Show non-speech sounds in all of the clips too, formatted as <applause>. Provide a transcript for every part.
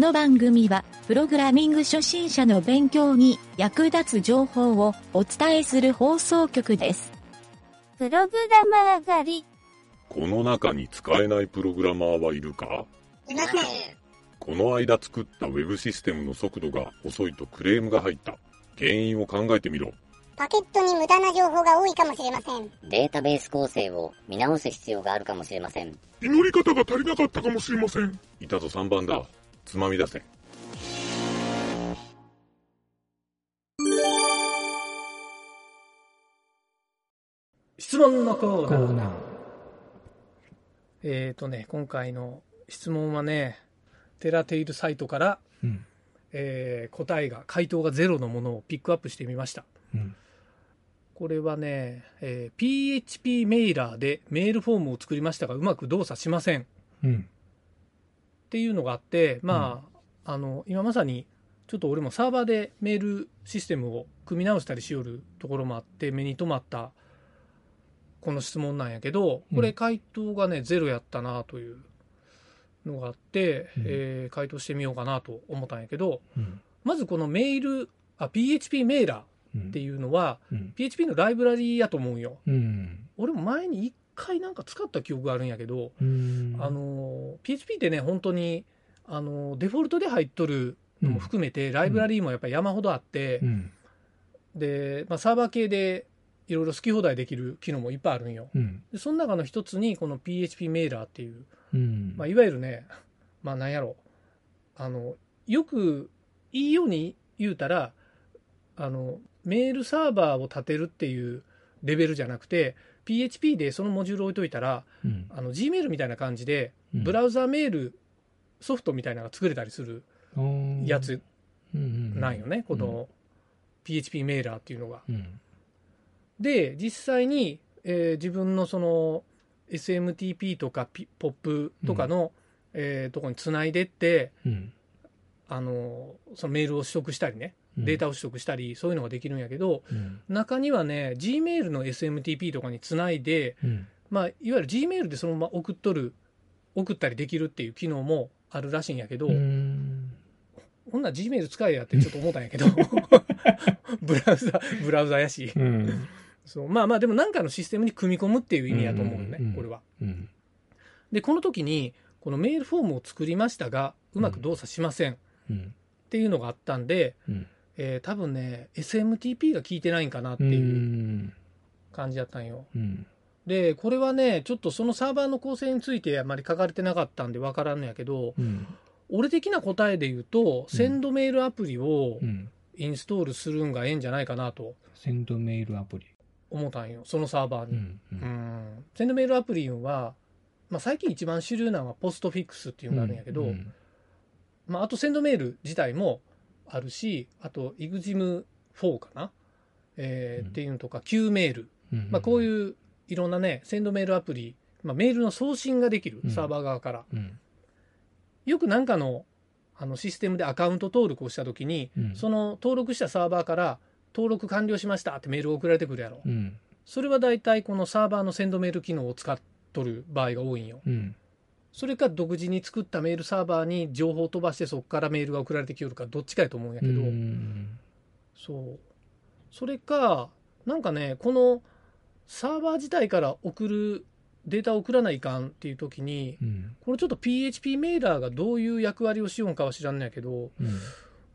の番組は、プログラミング初心者の勉強に役立つ情報をお伝えする放送局です。プログラマー狩り。この中に使えないプログラマーはいるか？いません。この間作ったウェブシステムの速度が遅いとクレームが入った。原因を考えてみろ。パケットに無駄な情報が多いかもしれません。データベース構成を見直す必要があるかもしれません。祈り方が足りなかったかもしれません。いたぞ3番だ。つまみ出せ。質問のコーナー。コーナー。えっ、ー、とね、今回の質問はね、テラテイルサイトから、うん。えー答えが、回答がゼロのものをピックアップしてみました。うん。これはね、えー PHP メーラーでメールフォームを作りましたが、うまく動作しません。うん。っていうのがあって、まあ、あの、今まさに、ちょっと俺もサーバーでメールシステムを組み直したりしよるところもあって、目に留まった、この質問なんやけど、これ回答がね、ゼロやったなというのがあって、うんえー回答してみようかなと思ったんやけど、うん。まずこのメール、あ、PHP メーラうんーっていうのは、うん。PHP のライブラリーやと思うんよ。うん。俺も前に一回なんか使った記憶があるんやけど、うん。あの PHP ってね本当にあのデフォルトで入っとるのも含めて、ライブラリーもやっぱり山ほどあってう、ん。で、まあ、サーバー系でいろいろ好き放題できる機能もいっぱいあるんよ。うん。でその中の一つにこの PHP メーラーっていう、うん。まあ、いわゆるねまあなんやろあのよくいいように言うたらあのメールサーバーを立てるっていうレベルじゃなくて PHP でそのモジュール置いといたらうん。あの Gmail みたいな感じでうんブラウザメールソフトみたいなのが作れたりするやつなんよね、この PHP メーラーっていうのが。うん。で実際に、えー自分のその SMTP とか POP とかの、えーとこにつないでってうん。あのそのメールを取得したりねうんデータを取得したり、そういうのができるんやけどうん。中にはね Gmail の SMTP とかにつないで、うん。まあ、いわゆる Gmail でそのまま送っとる送ったりできるっていう機能もあるらしいんやけど、うん。ほんなら Gmail 使えやってちょっと思ったんやけど <laughs> ブラウザブラウザやし、うん。そうまあまあでも何かのシステムに組み込むっていう意味やと思うよね、うんうんうんこれは。うん。でこの時にこのメールフォームを作りましたがうまく動作しませんっうん。ていうのがあったんで、うん。えー多分ね SMTP が効いてないんかなってう。いうん感じだったんよ。うん。でこれはねちょっとそのサーバーの構成についてあまり書かれてなかったんでわからんのやけどうん。俺的な答えで言うと、センドメールアプリをうん。インストールするんがええんじゃないかなとセンドメールアプリ。思ったんよそのサーバーに。うん。う。うんんセンドメールアプリは、まあ、最近一番主流なのはポストフィックスっていうのがあるんやけど、うん。まあ、あとセンドメール自体もあるしあと EXIM4 かな、えーうんっていうのとか Q メール、うん。まあ、こういういろんなねセンドメールアプリ、まあ、メールの送信ができるうんサーバー側から、うん。よくなんかのあのシステムでアカウント登録をした時に、うん。その登録したサーバーから登録完了しましたってメールが送られてくるやろ、うん。それは大体このサーバーのセンドメール機能を使っとる場合が多いんようん。それか独自に作ったメールサーバーに情報を飛ばしてそこからメールが送られてきよるかどっちかやと思うんやけど、うん。そうそれかなんかねこのサーバー自体から送るデータを送らないかんっていう時にうん。これちょっと PHP メーラーがどういう役割をしようんかは知らんのやけどうん。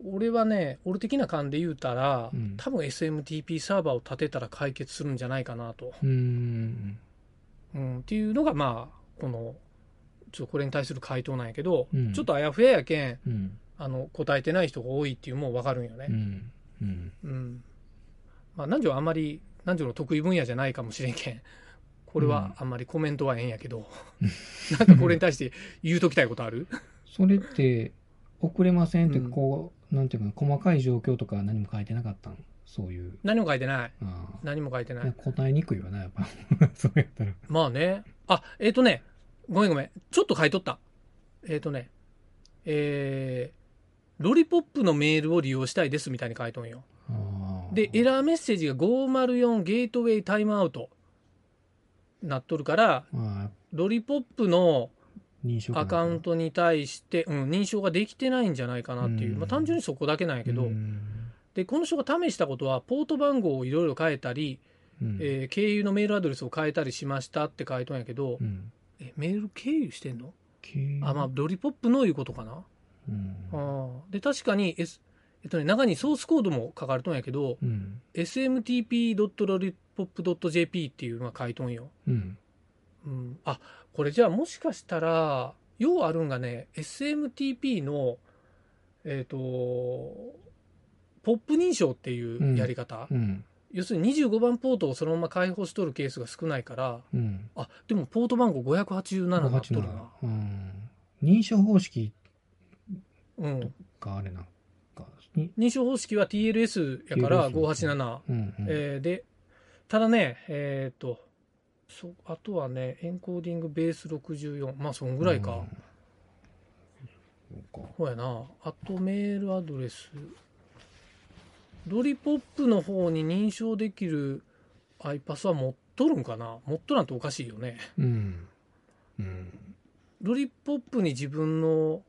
俺はね俺的な感で言うたら、うん多分 SMTP サーバーを立てたら解決するんじゃないかなと、うん。うん、っていうのがまあこのちょっとこれに対する回答なんやけど、うんちょっとあやふややけんうん。あの答えてない人が多いっていうのも分かるんよね。うん。うん。うんまあ、はあんまり南條の得意分野じゃないかもしれんけんこれはあんまりコメントはええんやけど、なんかこれに対して言うときたいことある？それって、遅れませんって、うんこう、なんていうかな、細かい状況とか何も書いてなかったん？そういう。何も書いてない何も書いてない答えにくいよな、やっぱ。<laughs> そうやったら。まあねあえっ、とねごめんごめん。ちょっと書いとった。えっ、とねえーロリポップのメールを利用したいですみたいに書いとんよ。でエラーメッセージが504ゲートウェイタイムアウトなっとるからまあ、ロリポップのアカウントに対して、うん、認証ができてないんじゃないかなっていう、うん。まあ、単純にそこだけなんやけど、うん。でこの人が試したことはポート番号をいろいろ変えたり、うん。えー経由のメールアドレスを変えたりしましたって書いとんやけど、うんえメール経由してんの、あまあロリポップのいうことかな、うん。あー。で確かに、S えっとね、中にソースコードも書かれとんやけど、うん。smtp.lollipop.jp っていうのが書いとんよ。うん。うん、あこれじゃあもしかしたらようあるんがね SMTP のえっ、とポップ認証っていうやり方、うん要するに25番ポートをそのまま開放しとるケースが少ないからうん。あでもポート番号587なっとるな、うん。認証方式うん、があれなんか。に認証方式は TLS やから TLS 587、うんうん。えーでただねえっ、とそあとはねエンコーディングベース64まあそんぐらいか、うん。そうやな。あとメールアドレス。ロリポップの方に認証できる iPass は持っとるんかな？持っとらんとおかしいよね。うん。うん。ロリポップに自分の、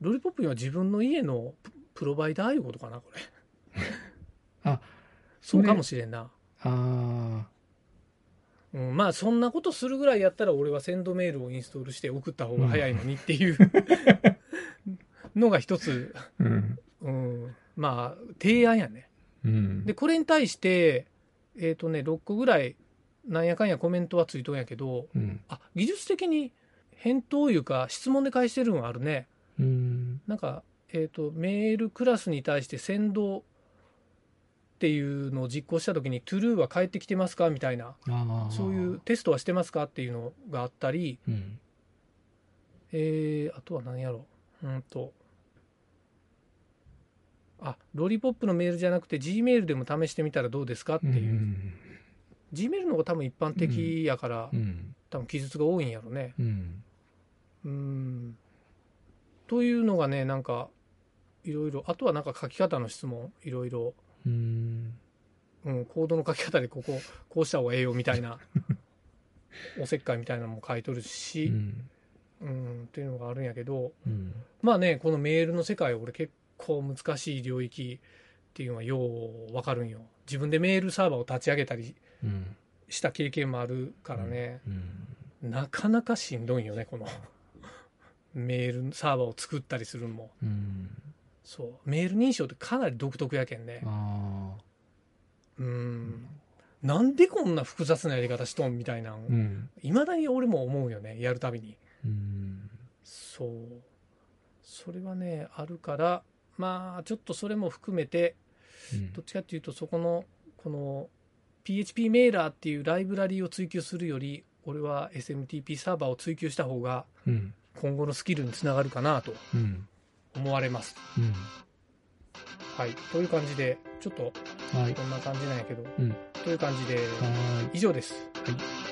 ロリポップには自分の家のププロバイダーいうことかなこれ。<laughs> あそうかもしれんな。あうん、まあそんなことするぐらいやったら俺はセンドメールをインストールして送った方が早いのにっていう <laughs> のが一つ、あうん。うん、まあ提案やね。うん。でこれに対してえっ、とね6個ぐらいなんやかんやコメントはついとんやけどうん。あ技術的に返答いうか質問で返してるのはあるね。うん。なんか、えー、とメールクラスに対して先導っていうのを実行した時に true は返ってきてますかみたいなそういうテストはしてますかっていうのがあったりうんえー、あとは何やろうんとあロリポップのメールじゃなくて Gmail でも試してみたらどうですか？ってう。ん。いう、Gmail の方が多分一般的やから、うん。多分記述が多いんやろね。うん。うん。というのがねなんかいろいろあとはなんか書き方の質問いろいろ、うん。うん、コードの書き方でこここうした方がええよみたいな <laughs> おせっかいみたいなのも書いとるうし、ん。うん、っていうのがあるんやけどうん。まあねこのメールの世界俺結構難しい領域っていうのはようわかるんよ。自分でメールサーバーを立ち上げたりうんした経験もあるからね、うんなかなかしんどいよねこの <laughs> メールサーバーを作ったりするのも。うん。そう。メール認証ってかなり独特やけんね。うん。なんでこんな複雑なやり方しとんみたいなん。うん。いまだに俺も思うよねやるたびに。うん。そう。それはねあるからまあちょっとそれも含めてうん。どっちかっていうとそこのこの PHP メーラーっていうライブラリーを追求するより俺は SMTP サーバーを追求した方がうん今後のスキルにつながるかなとうん思われます。うん。はい、という感じでちょっとはい。こんな感じなんやけど、うん。という感じでは以上です。ーい